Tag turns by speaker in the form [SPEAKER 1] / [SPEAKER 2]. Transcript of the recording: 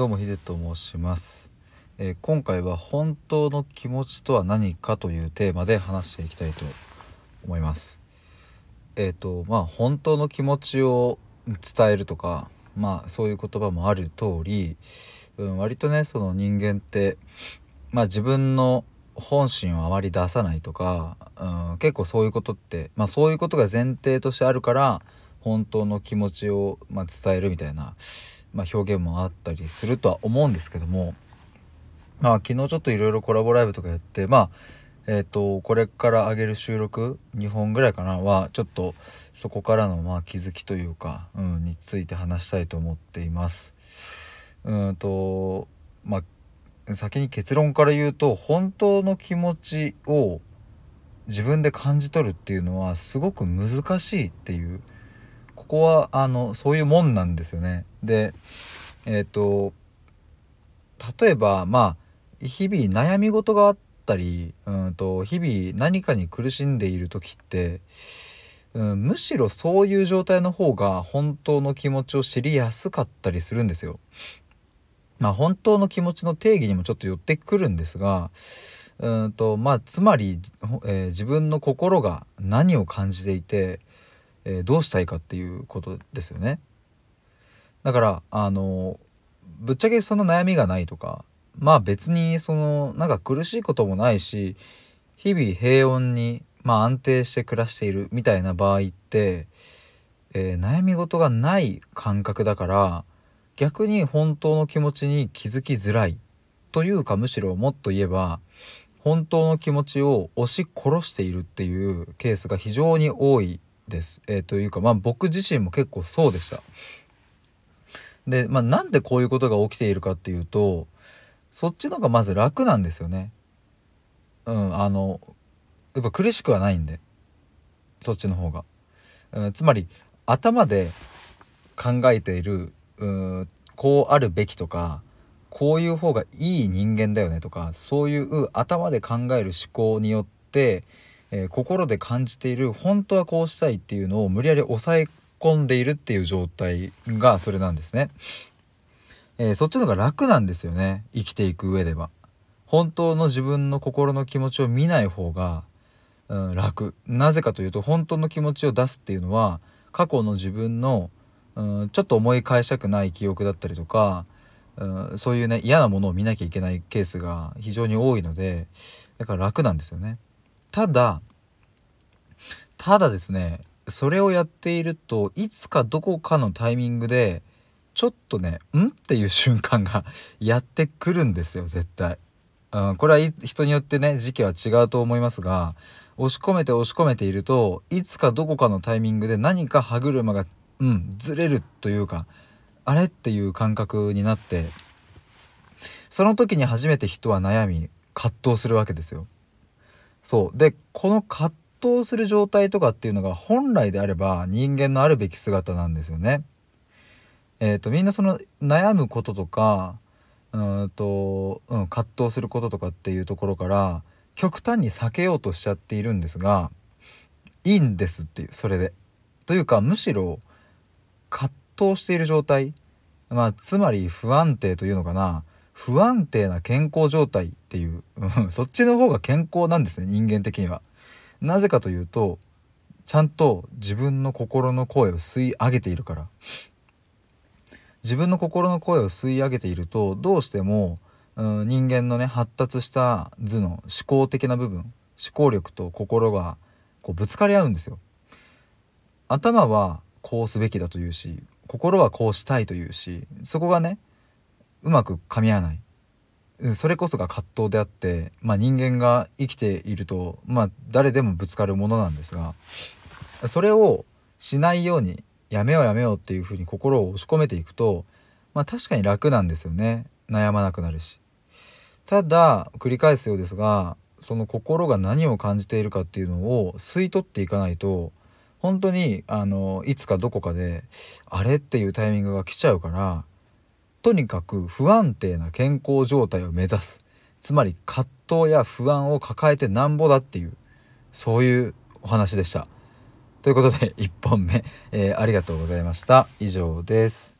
[SPEAKER 1] どうもヒデと申します、えー、今回は本当の気持ちとは何かというテーマで話していきたいと思います。えっ、ー、とまあ本当の気持ちを伝えるとかまあそういう言葉もある通り、うん、割とねその人間ってまあ自分の本心をあまり出さないとか、うん、結構そういうことってまあそういうことが前提としてあるから本当の気持ちを、まあ、伝えるみたいなまあ、表現もあったりするとは思うんですけども、まあ、昨日ちょっといろいろコラボライブとかやってまあえーと、これから上げる収録2本ぐらいかなはちょっとそこからのまあ気づきというか、うん、について話したいと思っています。うんとまあ先に結論から言うと本当の気持ちを自分で感じ取るっていうのはすごく難しいっていうこはあのそういうもんなんですよね。でえっ、ー、と例えばまあ日々悩み事があったりうんと日々何かに苦しんでいる時って、うん、むしろそういう状態の方が本当の気持ちを知りやすかったりするんですよ。まあ、本当の気持ちの定義にもちょっと寄ってくるんですがうんとまあつまり、えー、自分の心が何を感じていてえー、どうしたいかっていうことですよね。だからあのぶっちゃけその悩みがないとかまあ別にそのなんか苦しいこともないし日々平穏に、まあ、安定して暮らしているみたいな場合って、えー、悩み事がない感覚だから逆に本当の気持ちに気づきづらいというかむしろもっと言えば本当の気持ちを押し殺しているっていうケースが非常に多いです。えー、というかまあ僕自身も結構そうでした。で、まあ、なんでこういうことが起きているかっていうとそっちの方がまず楽なんですよね。うん、あのやっぱ苦しくはないんでそっちの方が。うん、つまり頭で考えているうんこうあるべきとかこういう方がいい人間だよねとかそういう頭で考える思考によってえー、心で感じている本当はこうしたいっていうのを無理やり抑え込んでいるっていう状態がそれなんですね。えー、そっちの方が楽なんですよね生きていく上では。本当の自分の心の気持ちを見ない方が、うん、楽なぜかというと本当の気持ちを出すっていうのは過去の自分の、うん、ちょっと思い返したくない記憶だったりとか、うん、そういうね嫌なものを見なきゃいけないケースが非常に多いのでだから楽なんですよね。ただただですねそれをやっているといつかどこかのタイミングでちょっとね「ん?」っていう瞬間が やってくるんですよ絶対。うん、これは人によってね時期は違うと思いますが押し込めて押し込めているといつかどこかのタイミングで何か歯車がうんずれるというかあれっていう感覚になってその時に初めて人は悩み葛藤するわけですよ。そうでこの葛藤する状態とかっていうのが本来であれば人間のあるべき姿なんですよね。えーと、みんなその悩むこととかうんと、うん、葛藤することとかっていうところから極端に避けようとしちゃっているんですがいいんですっていうそれで。というかむしろ葛藤している状態まあつまり不安定というのかな不安定な健康状態っていう、そっちの方が健康なんですね人間的には。なぜかというとちゃんと自分の心の声を吸い上げているから自分の心の声を吸い上げているとどうしても、うん、人間のね発達した図の思考的な部分思考力と心がこうぶつかり合うんですよ。頭はこうすべきだというし心はこうしたいというしそこがねうまく噛み合わないそれこそが葛藤であって、まあ、人間が生きていると、まあ、誰でもぶつかるものなんですがそれをしないようにやめようやめようっていうふうに心を押し込めていくと、まあ、確かに楽なんですよね悩まなくなるし。ただ繰り返すようですがその心が何を感じているかっていうのを吸い取っていかないと本当にあのいつかどこかであれっていうタイミングが来ちゃうからとにかく不安定な健康状態を目指すつまり葛藤や不安を抱えてなんぼだっていうそういうお話でした。ということで1本目、えー、ありがとうございました。以上です。